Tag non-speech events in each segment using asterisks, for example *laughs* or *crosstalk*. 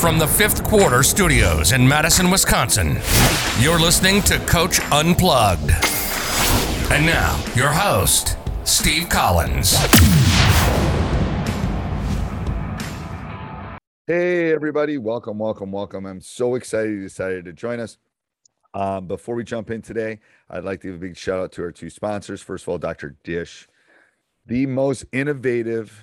From the fifth quarter studios in Madison, Wisconsin, you're listening to Coach Unplugged. And now, your host, Steve Collins. Hey, everybody. Welcome, welcome, welcome. I'm so excited you decided to join us. Um, before we jump in today, I'd like to give a big shout out to our two sponsors. First of all, Dr. Dish, the most innovative,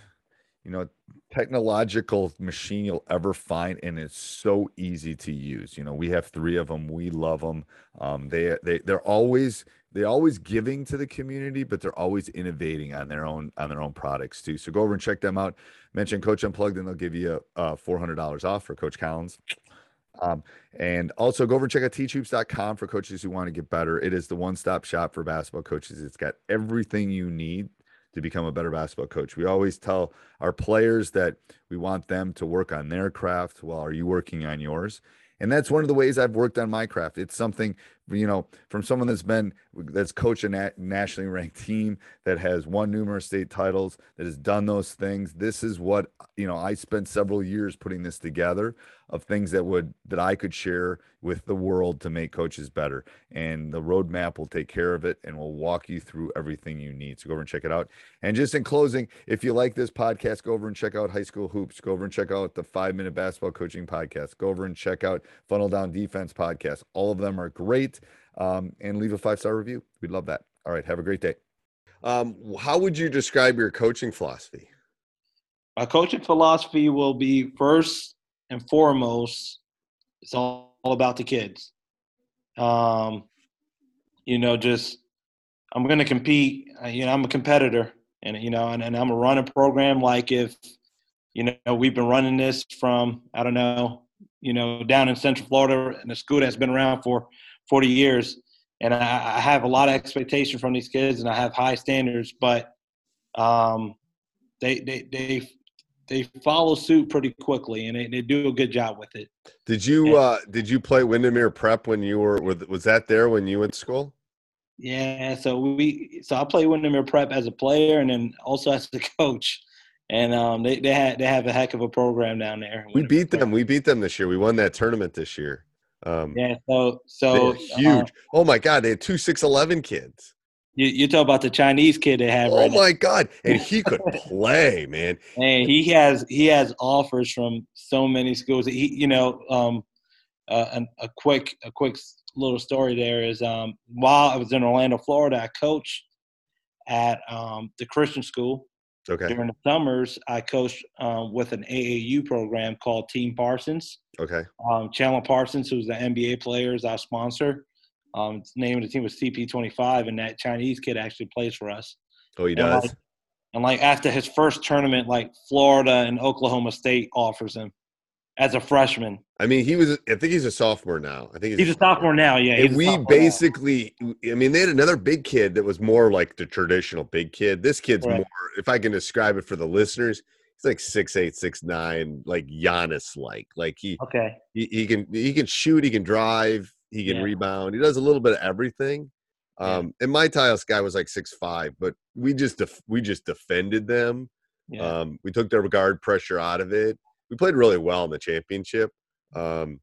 you know, technological machine you'll ever find and it's so easy to use. You know we have three of them we love them um, they they they're always they're always giving to the community but they're always innovating on their own on their own products too. So go over and check them out. Mention coach unplugged and they'll give you uh, $400 off for coach collins. Um, and also go over and check out teachhoops.com for coaches who want to get better. It is the one-stop shop for basketball coaches. It's got everything you need to become a better basketball coach. We always tell our players that we want them to work on their craft while are you working on yours? And that's one of the ways I've worked on my craft. It's something, you know, from someone that's been, that's coached a nationally ranked team that has won numerous state titles, that has done those things. This is what, you know, I spent several years putting this together of things that would, that I could share with the world to make coaches better. And the roadmap will take care of it and will walk you through everything you need. So go over and check it out. And just in closing, if you like this podcast, go over and check out High School Hoops. Go over and check out the Five Minute Basketball Coaching Podcast. Go over and check out Funnel Down Defense Podcast. All of them are great. Um, and leave a five star review. We'd love that. All right. Have a great day. Um, how would you describe your coaching philosophy? My coaching philosophy will be first and foremost, it's all, all about the kids. Um, you know, just I'm going to compete. Uh, you know, I'm a competitor, and you know, and, and I'm a run a program like if you know we've been running this from I don't know, you know, down in Central Florida in a school that's been around for 40 years, and I, I have a lot of expectation from these kids, and I have high standards, but um, they they they they follow suit pretty quickly, and they, they do a good job with it. Did you uh, did you play Windermere Prep when you were was that there when you went to school? Yeah, so we so I played Windermere Prep as a player and then also as the coach. And um, they they had they have a heck of a program down there. We beat them. We beat them this year. We won that tournament this year. Um, yeah, so so huge. Uh, oh my God, they had two six eleven kids. You, you talk about the Chinese kid they have. Oh right my now. God! And he *laughs* could play, man. And he has he has offers from so many schools. He, you know, um, uh, a quick a quick little story there is um, while I was in Orlando, Florida, I coached at um, the Christian school. Okay. During the summers, I coached um, with an AAU program called Team Parsons. Okay. Um, Chandler Parsons, who's the NBA player, is our sponsor. Um, the name of the team was CP25, and that Chinese kid actually plays for us. Oh, he and does. Like, and like after his first tournament, like Florida and Oklahoma State offers him as a freshman. I mean, he was. I think he's a sophomore now. I think he's, he's a sophomore now. Yeah, and we basically. Now. I mean, they had another big kid that was more like the traditional big kid. This kid's right. more. If I can describe it for the listeners, he's like six eight, six nine, like Giannis like. Like he. Okay. He, he can he can shoot. He can drive. He can yeah. rebound. He does a little bit of everything. Um, yeah. and my Tyus guy was like six five, but we just def- we just defended them. Yeah. Um, we took their guard pressure out of it. We played really well in the championship. Um,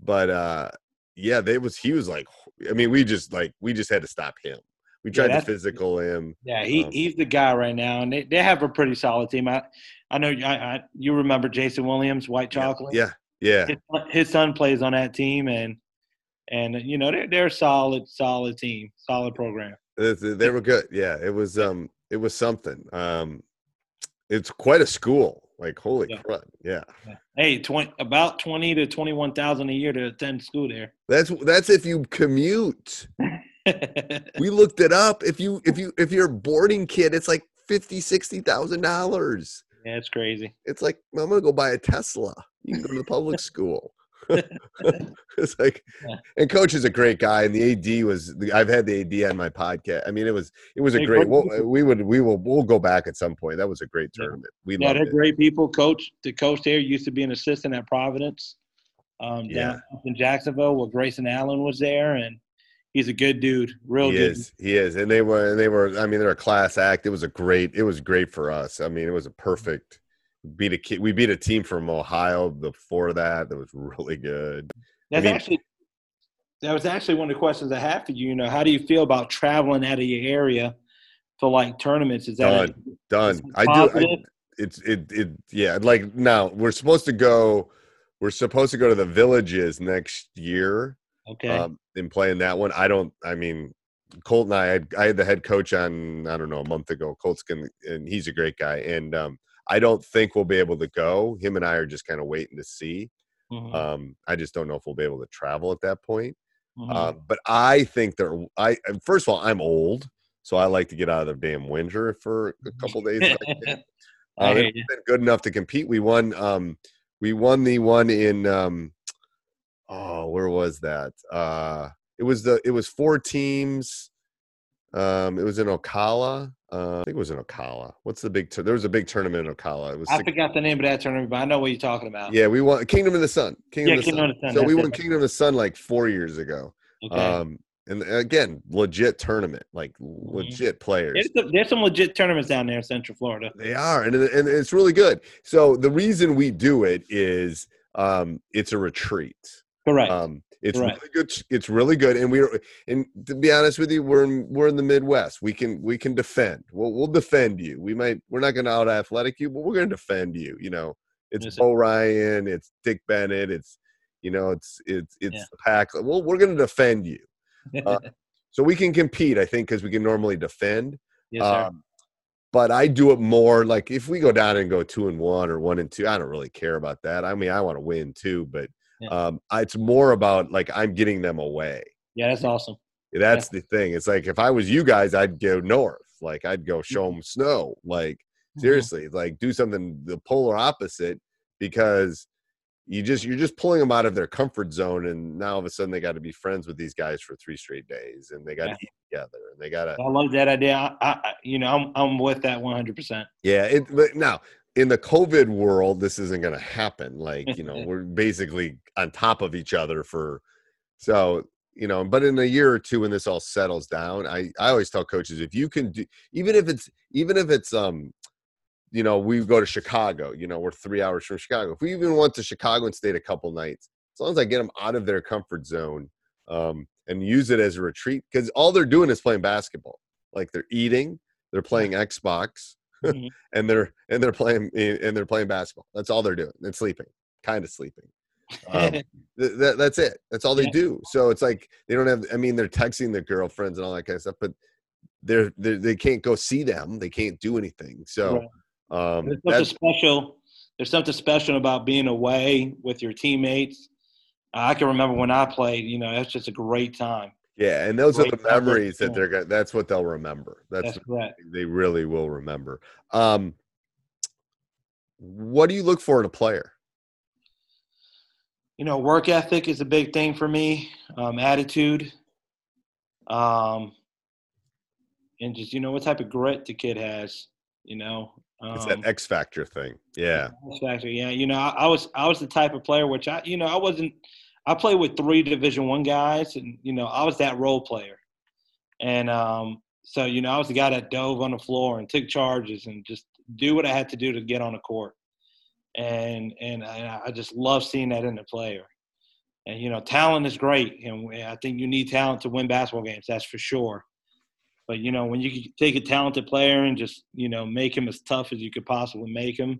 but uh, yeah, they was he was like, I mean, we just like we just had to stop him. We tried yeah, to physical him. Yeah, he, um, he's the guy right now, and they, they have a pretty solid team. I I know I, I you remember Jason Williams, White Chocolate. Yeah, yeah. His, his son plays on that team, and and you know they're they're a solid solid team solid program they were good yeah it was um it was something um it's quite a school like holy yeah. crud yeah. hey 20 about 20 to 21,000 a year to attend school there that's that's if you commute *laughs* we looked it up if you if you if you're a boarding kid it's like 50 60,000 dollars Yeah, it's crazy. It's like I'm gonna go buy a Tesla. You can go to the public *laughs* school. *laughs* it's like, yeah. and coach is a great guy, and the AD was. I've had the AD on my podcast. I mean, it was it was a hey, great. We'll, we would we will we'll go back at some point. That was a great tournament. We yeah, they're it. great people. Coach the coach there used to be an assistant at Providence, um, yeah. down in Jacksonville, where Grayson Allen was there, and he's a good dude. Real he good. is. He is, and they were and they were. I mean, they're a class act. It was a great. It was great for us. I mean, it was a perfect beat a kid. We beat a team from Ohio before that. That was really good. That's I mean, actually that was actually one of the questions I have for you. You know, how do you feel about traveling out of your area for like tournaments? Is that done? A, done. I do. I, it's it it yeah. Like now we're supposed to go. We're supposed to go to the villages next year. Okay. Um, and playing that one, I don't. I mean, Colt and I, I had, I had the head coach on. I don't know a month ago. Colt's and he's a great guy. And um, I don't think we'll be able to go. Him and I are just kind of waiting to see. Mm-hmm. Um, I just don't know if we'll be able to travel at that point. Mm-hmm. Uh, but I think they're. I first of all, I'm old, so I like to get out of the damn winter for a couple days. uh, *laughs* they've been good enough to compete. We won. Um, we won the one in. Um, oh, where was that? Uh, it was the. It was four teams. Um, it was in Ocala. Uh, I think it was in Ocala. What's the big? there was a big tournament in Ocala. It was. I six- forgot the name of that tournament, but I know what you're talking about. Yeah, we won Kingdom of the Sun. Kingdom, yeah, of, the Kingdom Sun. of the Sun. So we won it. Kingdom of the Sun like four years ago. Okay. Um, and again, legit tournament, like mm-hmm. legit players. There's, there's, some legit tournaments down there in Central Florida. They are, and and it's really good. So the reason we do it is um, it's a retreat. Correct. Um, it's right. really good. It's really good, and we're and to be honest with you, we're in, we're in the Midwest. We can we can defend. We'll we'll defend you. We might we're not going to out athletic you, but we're going to defend you. You know, it's Bo Ryan, it's Dick Bennett, it's you know, it's it's it's yeah. the pack. Well, we're going to defend you. Uh, *laughs* so we can compete, I think, because we can normally defend. Yes, um, but I do it more like if we go down and go two and one or one and two, I don't really care about that. I mean, I want to win too, but yeah. Um, it's more about like I'm getting them away. Yeah, that's awesome. That's yeah. the thing. It's like if I was you guys, I'd go north. Like I'd go show them snow. Like mm-hmm. seriously, mm-hmm. like do something the polar opposite because you just you're just pulling them out of their comfort zone and now all of a sudden they got to be friends with these guys for three straight days and they got to yeah. eat together and they got to i love that idea I, I, you know i'm, I'm with that 100% yeah it but now in the COVID world, this isn't going to happen. Like, you know, *laughs* we're basically on top of each other for so, you know, but in a year or two when this all settles down, I, I always tell coaches if you can do even if it's even if it's um you know, we go to Chicago, you know, we're three hours from Chicago. If we even went to Chicago and stayed a couple nights, as long as I get them out of their comfort zone um, and use it as a retreat, because all they're doing is playing basketball. Like they're eating, they're playing Xbox, mm-hmm. *laughs* and they're and they're playing and they're playing basketball. That's all they're doing. And sleeping, kind of sleeping. Um, *laughs* th- that, that's it. That's all they yeah. do. So it's like they don't have. I mean, they're texting their girlfriends and all that kind of stuff, but they're, they're they can't go see them. They can't do anything. So right. um, there's something special. There's something special about being away with your teammates. I can remember when I played. You know, that's just a great time. Yeah, and those are the memories that they're going. That's what they'll remember. That's, that's what they really will remember. Um, what do you look for in a player? You know, work ethic is a big thing for me. Um, attitude, um, and just you know what type of grit the kid has. You know, um, it's that um, X factor thing. Yeah, X factor. Yeah, you know, I, I was I was the type of player which I you know I wasn't I played with three Division One guys, and you know I was that role player, and um, so you know I was the guy that dove on the floor and took charges and just do what I had to do to get on the court, and and I, I just love seeing that in the player. And you know, talent is great, and I think you need talent to win basketball games. That's for sure. But you know, when you take a talented player and just you know make him as tough as you could possibly make him,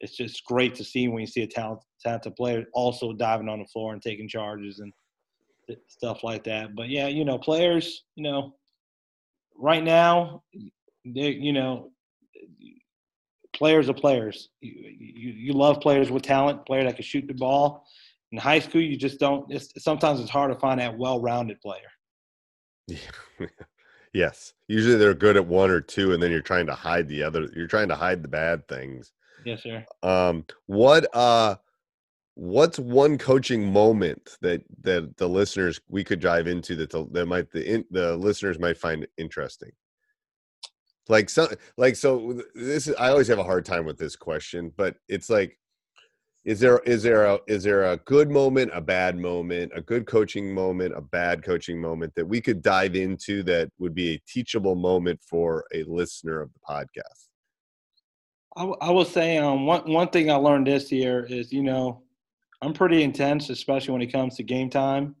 it's just great to see when you see a talent, talented player also diving on the floor and taking charges and stuff like that. But yeah, you know, players, you know, right now, they, you know, players are players. You, you, you love players with talent, player that can shoot the ball. In high school, you just don't. It's, sometimes it's hard to find that well-rounded player. Yeah. *laughs* yes, usually they're good at one or two, and then you're trying to hide the other. You're trying to hide the bad things. Yes, sir. Um, what uh, what's one coaching moment that that the listeners we could dive into that the, that might the in, the listeners might find interesting? Like so, like so. This is I always have a hard time with this question, but it's like is there is there a is there a good moment a bad moment a good coaching moment a bad coaching moment that we could dive into that would be a teachable moment for a listener of the podcast I, I will say um, one one thing I learned this year is you know I'm pretty intense, especially when it comes to game time.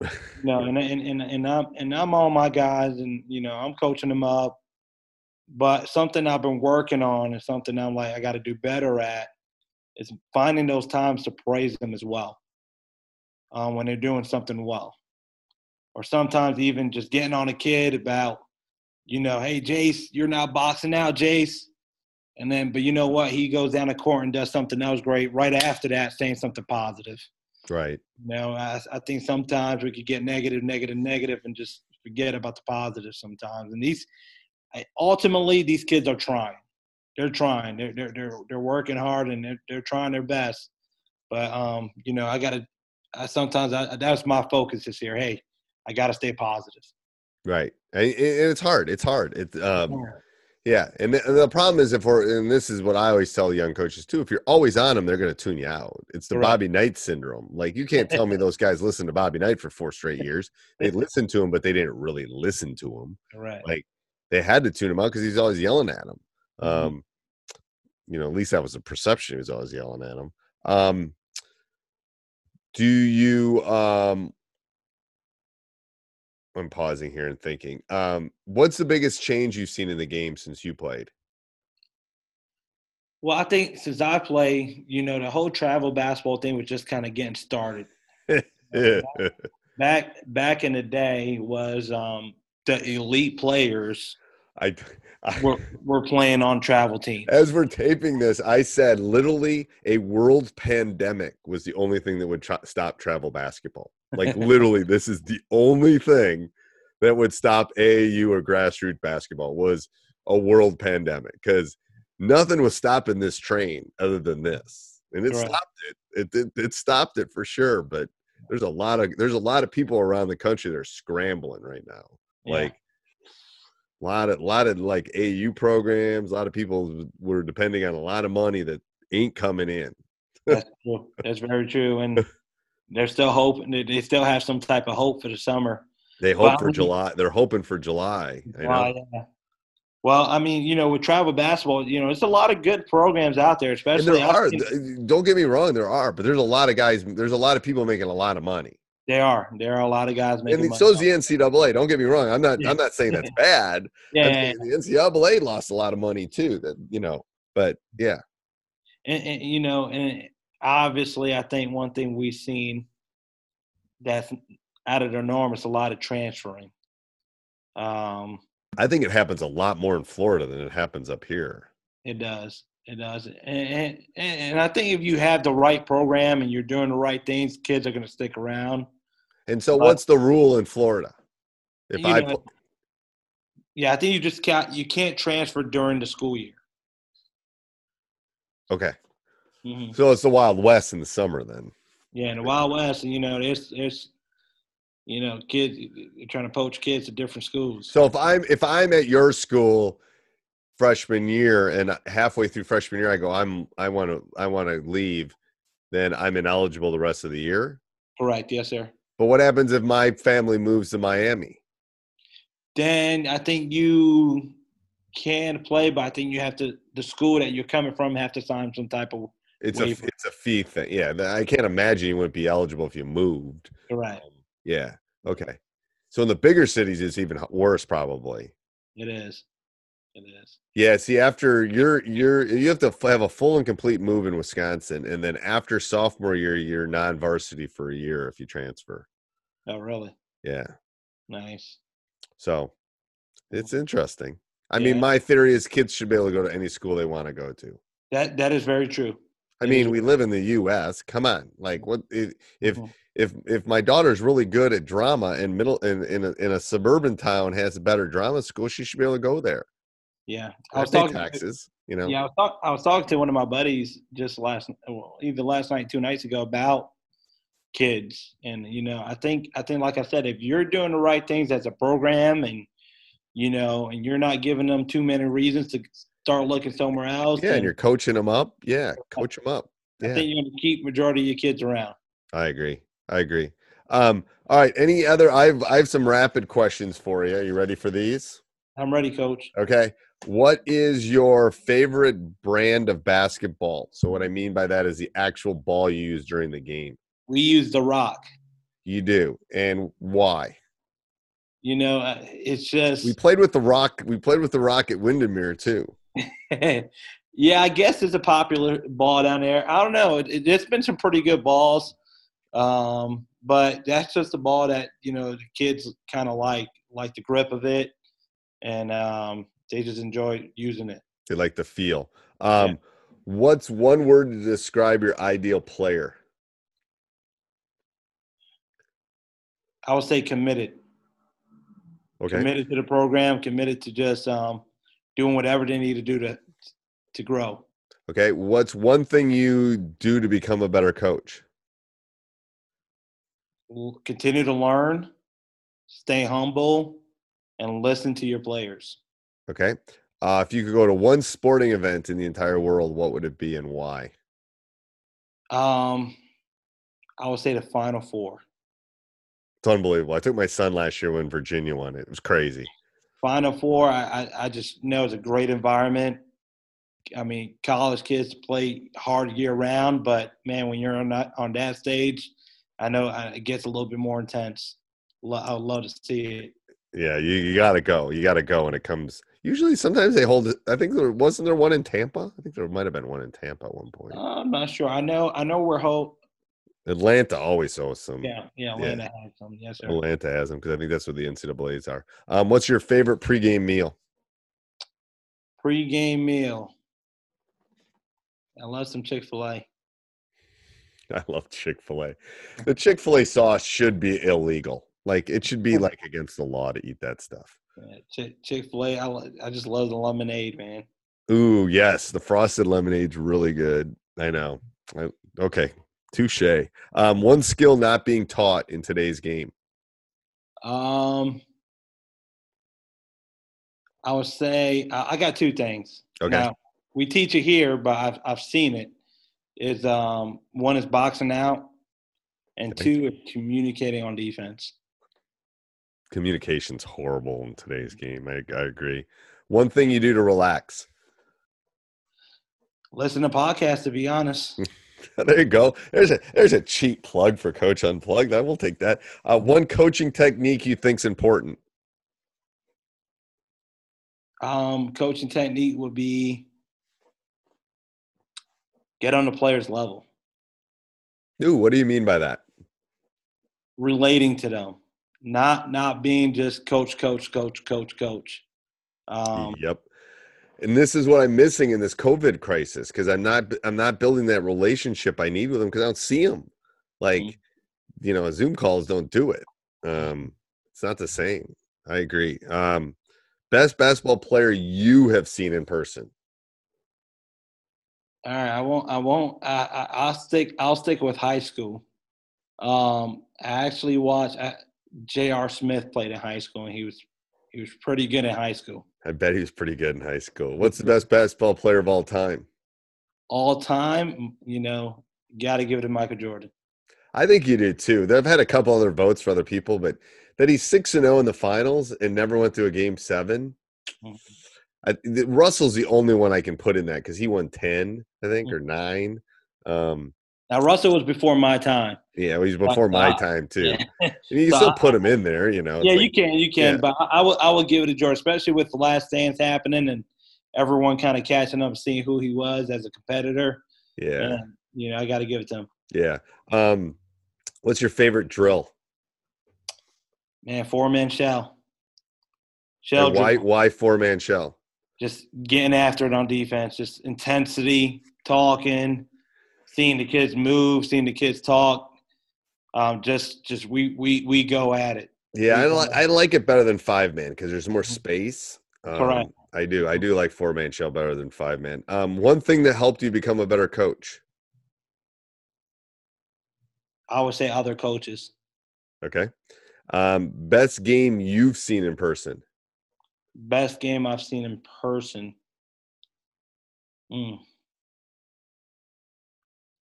You know, *laughs* and and and, and I'm and I'm on my guys, and you know I'm coaching them up. But something I've been working on and something I'm like I got to do better at is finding those times to praise them as well um, when they're doing something well. Or sometimes even just getting on a kid about, you know, hey, Jace, you're not boxing out, Jace. And then, but you know what? He goes down the court and does something else great right after that, saying something positive. Right. You know, I, I think sometimes we could get negative, negative, negative, and just forget about the positive sometimes. And these, ultimately, these kids are trying they're trying. They're they're they're, they're working hard and they're, they're trying their best. But um, you know, I gotta. I sometimes I, that's my focus this year. Hey, I gotta stay positive. Right, and, it's hard. It's hard. It's um, yeah, and the, and the, problem is if we're and this is what I always tell young coaches too. If you're always on them, they're going to tune you out. It's the right. Bobby Knight syndrome. Like you can't tell me those guys listened to Bobby Knight for four straight years. They *laughs* listened to him, but they didn't really listen to him. Right. Like they had to tune him out because he's always yelling at them. Mm-hmm. Um, you know, at least that was the perception. He was always yelling at him. Um, do you? Um, I'm pausing here and thinking. Um, what's the biggest change you've seen in the game since you played? Well, I think since I play, you know, the whole travel basketball thing was just kind of getting started. *laughs* back back in the day was um, the elite players I, I we're, we're playing on travel teams. As we're taping this, I said literally a world pandemic was the only thing that would tra- stop travel basketball. Like literally, *laughs* this is the only thing that would stop AAU or grassroots basketball was a world pandemic because nothing was stopping this train other than this, and it right. stopped it. It, it. it stopped it for sure. But there's a lot of there's a lot of people around the country that are scrambling right now. Yeah. A lot of lot of like AU programs. A lot of people were depending on a lot of money that ain't coming in. That's *laughs* true. That's very true, and *laughs* they're still hoping. They still have some type of hope for the summer. They hope well, for I mean, July. They're hoping for July. July yeah. Well, I mean, you know, with travel basketball, you know, there's a lot of good programs out there, especially. And there are. Don't get me wrong, there are, but there's a lot of guys. There's a lot of people making a lot of money. They are. There are a lot of guys making. And so's the NCAA. Don't get me wrong. I'm not. Yeah. I'm not saying that's *laughs* bad. yeah, The NCAA lost a lot of money too. That you know. But yeah. And, and, you know, and obviously, I think one thing we've seen that's out of the norm is a lot of transferring. Um, I think it happens a lot more in Florida than it happens up here. It does. It does, and, and, and I think if you have the right program and you're doing the right things, kids are going to stick around. And so, but, what's the rule in Florida? If I, know, yeah, I think you just can't you can't transfer during the school year. Okay, mm-hmm. so it's the Wild West in the summer then. Yeah, in the Wild West, and you know, there's there's you know, kids trying to poach kids to different schools. So if I'm if I'm at your school freshman year and halfway through freshman year i go i'm i want to i want to leave then i'm ineligible the rest of the year. Correct. Yes sir. But what happens if my family moves to miami? Then i think you can play but i think you have to the school that you're coming from have to sign some type of it's waiver. a it's a fee thing. Yeah i can't imagine you wouldn't be eligible if you moved. Right um, yeah. Okay. So in the bigger cities it's even worse probably. It is it is. Yeah, see, after you're you're you have to have a full and complete move in Wisconsin, and then after sophomore year, you're non-varsity for a year if you transfer. Oh, really? Yeah. Nice. So, it's interesting. I yeah. mean, my theory is kids should be able to go to any school they want to go to. That that is very true. I mean, we live in the U.S. Come on, like what if if mm-hmm. if if my daughter's really good at drama in middle in in a, in a suburban town has a better drama school, she should be able to go there. Yeah, I, was talking taxes. You know. Yeah, I was, talk, I was talking to one of my buddies just last, well, either last night, two nights ago, about kids, and you know, I think, I think, like I said, if you're doing the right things as a program, and you know, and you're not giving them too many reasons to start looking somewhere else. Yeah, and you're coaching them up. Yeah, coach them up. Yeah. I think you're going to keep majority of your kids around. I agree. I agree. Um, all right. Any other? I've I have some rapid questions for you. Are you ready for these? I'm ready, Coach. Okay. What is your favorite brand of basketball? So what I mean by that is the actual ball you use during the game. We use the Rock. You do, and why? You know, uh, it's just we played with the Rock. We played with the Rock at Windermere too. *laughs* yeah, I guess it's a popular ball down there. I don't know. It, it, has been some pretty good balls, um, but that's just a ball that you know the kids kind of like, like the grip of it, and um, they just enjoy using it. They like the feel. Um, yeah. What's one word to describe your ideal player? I would say committed. Okay. Committed to the program, committed to just um, doing whatever they need to do to to grow. Okay. What's one thing you do to become a better coach? Continue to learn, stay humble, and listen to your players. Okay. Uh, if you could go to one sporting event in the entire world, what would it be and why? Um, I would say the Final Four. It's unbelievable. I took my son last year when Virginia won it. It was crazy. Final Four, I, I, I just know it's a great environment. I mean, college kids play hard year round, but man, when you're on that on that stage, I know uh, it gets a little bit more intense. I would love to see it. Yeah, you, you got to go. You got to go when it comes. Usually, sometimes they hold. it. I think there wasn't there one in Tampa. I think there might have been one in Tampa at one point. Uh, I'm not sure. I know. I know we're hope Atlanta always shows some. Yeah, yeah, Atlanta yeah. has them. Yes, sir. Atlanta has them because I think that's what the NCAA's are. Um, what's your favorite pregame meal? Pregame meal. I love some Chick Fil A. *laughs* I love Chick Fil A. The Chick Fil A sauce should be illegal. Like it should be like against the law to eat that stuff. Yeah, Chick Fil A. I I just love the lemonade, man. Ooh, yes, the frosted lemonade's really good. I know. I, okay, Touche. Um, one skill not being taught in today's game. Um, I would say I got two things. Okay. Now, we teach it here, but I've I've seen it. Is um one is boxing out, and two is communicating on defense. Communication's horrible in today's game. I, I agree. One thing you do to relax. Listen to podcasts. To be honest. *laughs* there you go. There's a there's a cheap plug for Coach Unplugged. I will take that. Uh, one coaching technique you think's important. Um, coaching technique would be get on the player's level. Ooh, what do you mean by that? Relating to them, not not being just coach, coach, coach, coach, coach. Um, yep. And this is what i'm missing in this covid crisis because i'm not i'm not building that relationship i need with them because i don't see them like mm-hmm. you know zoom calls don't do it. Um it's not the same. I agree. Um best basketball player you have seen in person? All right i won't i won't i, I i'll stick i'll stick with high school. Um i actually watched uh, J.R. Smith played in high school, and he was he was pretty good in high school. I bet he was pretty good in high school. What's the best basketball player of all time? All time, you know, got to give it to Michael Jordan. I think you do too. I've had a couple other votes for other people, but that he's six and zero oh in the finals and never went to a game 7 mm-hmm. I, the, Russell's the only one I can put in that because he won ten, I think, mm-hmm. or nine. Um, now Russell was before my time. Yeah, well, he's before but, my uh, time too. Yeah. *laughs* You so still put him in there, you know. Yeah, like, you can, you can, yeah. but I will, I will give it to George, especially with the last dance happening and everyone kind of catching up, seeing who he was as a competitor. Yeah, and, you know, I got to give it to him. Yeah. Um, what's your favorite drill? Man, four man shell. Shell. And why? Drill. Why four man shell? Just getting after it on defense, just intensity, talking seeing the kids move, seeing the kids talk. Um, just just we we we go at it. Yeah, I like I like it better than five man because there's more space. Um, Correct. I do. I do like four man shell better than five man. Um, one thing that helped you become a better coach. I would say other coaches. Okay. Um, best game you've seen in person. Best game I've seen in person. Mm.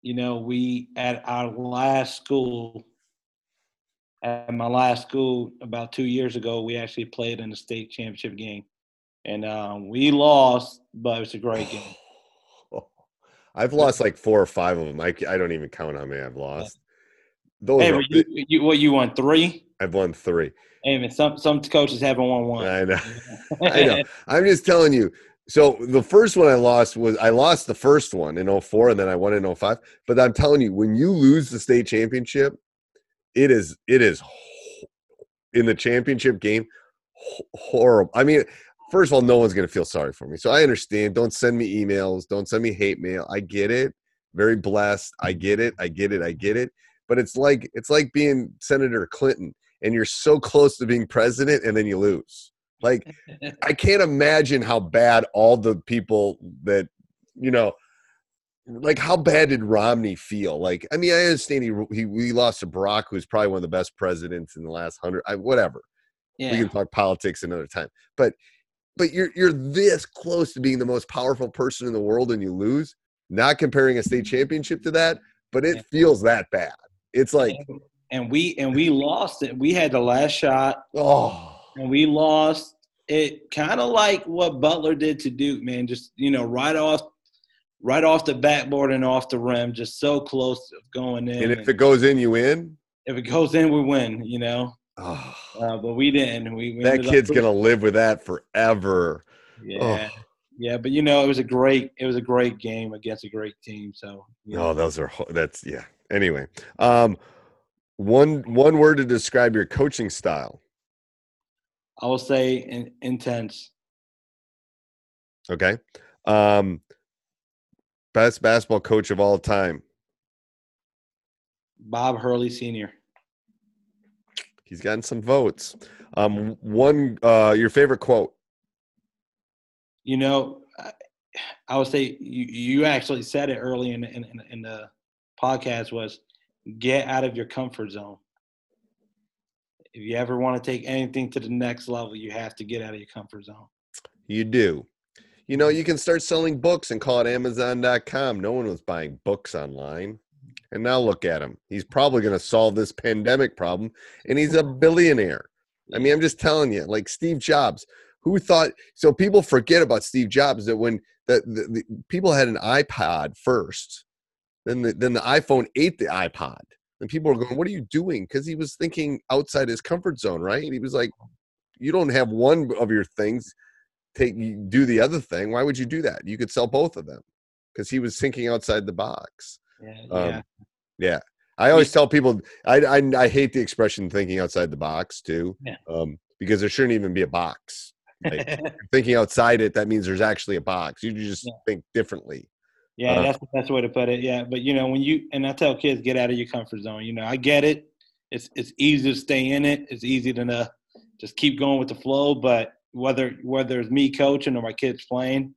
You know, we at our last school, at my last school about two years ago, we actually played in the state championship game, and um, we lost, but it was a great game. *laughs* I've lost like four or five of them. I, I don't even count how many I've lost. Those hey, you, you, what you won three? I've won three. Hey, man, some some coaches haven't won one. I know. *laughs* I know. I'm just telling you. So the first one I lost was I lost the first one in 04 and then I won in 05. But I'm telling you, when you lose the state championship, it is it is in the championship game horrible. I mean, first of all, no one's gonna feel sorry for me. So I understand. Don't send me emails. Don't send me hate mail. I get it. Very blessed. I get it. I get it. I get it. But it's like it's like being Senator Clinton and you're so close to being president and then you lose. Like I can't imagine how bad all the people that you know like how bad did Romney feel? Like I mean I understand he he we lost to Barack who's probably one of the best presidents in the last 100 I, whatever. Yeah. We can talk politics another time. But but you're you're this close to being the most powerful person in the world and you lose. Not comparing a state championship to that, but it feels that bad. It's like and we and we lost it. We had the last shot. Oh. And we lost it kind of like what Butler did to Duke, man. Just, you know, right off right off the backboard and off the rim, just so close to going in. And if and it goes in, you win? If it goes in, we win, you know. Oh. Uh, but we didn't. We, we that kid's gonna live with that forever. Yeah. Oh. Yeah, but you know, it was a great it was a great game against a great team. So you know. Oh, those are that's yeah. Anyway, um, one one word to describe your coaching style. I will say in, intense. Okay. Um, best basketball coach of all time. Bob Hurley Sr. He's gotten some votes. Um, one uh, your favorite quote. You know, I would say you, you actually said it early in, in, in the podcast was get out of your comfort zone. If you ever want to take anything to the next level, you have to get out of your comfort zone. You do. You know, you can start selling books and call it Amazon.com. No one was buying books online. And now look at him. He's probably going to solve this pandemic problem, and he's a billionaire. I mean, I'm just telling you, like Steve Jobs, who thought so people forget about Steve Jobs that when the, the, the people had an iPod first then the, then the iPhone ate the iPod. And people were going, "What are you doing?" Because he was thinking outside his comfort zone, right? And he was like, "You don't have one of your things, take do the other thing. Why would you do that? You could sell both of them." Because he was thinking outside the box. Yeah, um, yeah. yeah. I always tell people I, I, I hate the expression thinking outside the box too, yeah. um, because there shouldn't even be a box. Like, *laughs* thinking outside it, that means there's actually a box. You just yeah. think differently. Yeah, uh, that's the best way to put it. Yeah, but you know when you and I tell kids get out of your comfort zone. You know, I get it. It's it's easy to stay in it. It's easy to uh, just keep going with the flow. But whether whether it's me coaching or my kids playing,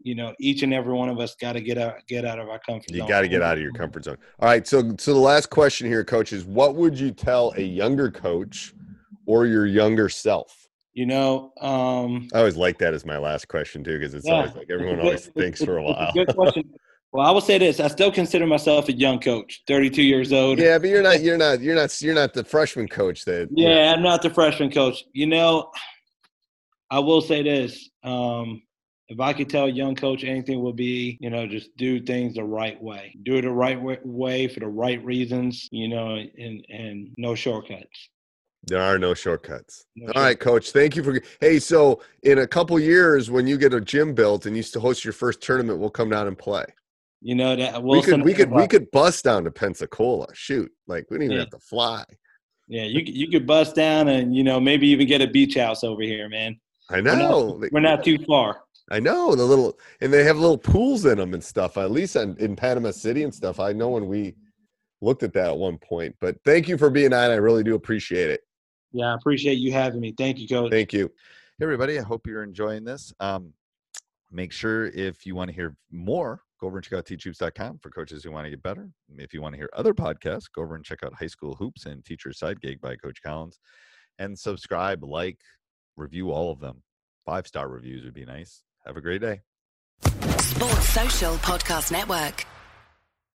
you know, each and every one of us got to get out get out of our comfort you zone. You got to get out of your comfort zone. All right. So so the last question here, coach, is what would you tell a younger coach or your younger self? You know, um, I always like that as my last question too, because it's yeah, always like everyone always thinks for a while. Good question. *laughs* Well, I will say this: I still consider myself a young coach, 32 years old. Yeah, but you're not. You're not. You're not. You're not the freshman coach. That. Yeah. I'm not the freshman coach. You know, I will say this: um, if I could tell a young coach anything, will be you know just do things the right way, do it the right way for the right reasons. You know, and and no shortcuts. There are no shortcuts. No All right, coach. Thank you for. Hey, so in a couple years, when you get a gym built and you to host your first tournament, we'll come down and play. You know that we could we could we could bust down to Pensacola. Shoot, like we don't even yeah. have to fly. Yeah, you you could bust down and you know maybe even get a beach house over here, man. I know. We're not, we're not too far. I know the little and they have little pools in them and stuff. At least in, in Panama City and stuff. I know when we looked at that at one point. But thank you for being on. I really do appreciate it. Yeah, I appreciate you having me. Thank you, Coach. Thank you. Hey, everybody. I hope you're enjoying this. Um, make sure if you want to hear more, go over and check out teachhoops.com for coaches who want to get better. If you want to hear other podcasts, go over and check out High School Hoops and Teacher Side Gig by Coach Collins. And subscribe, like, review all of them. Five star reviews would be nice. Have a great day. Sports Social Podcast Network.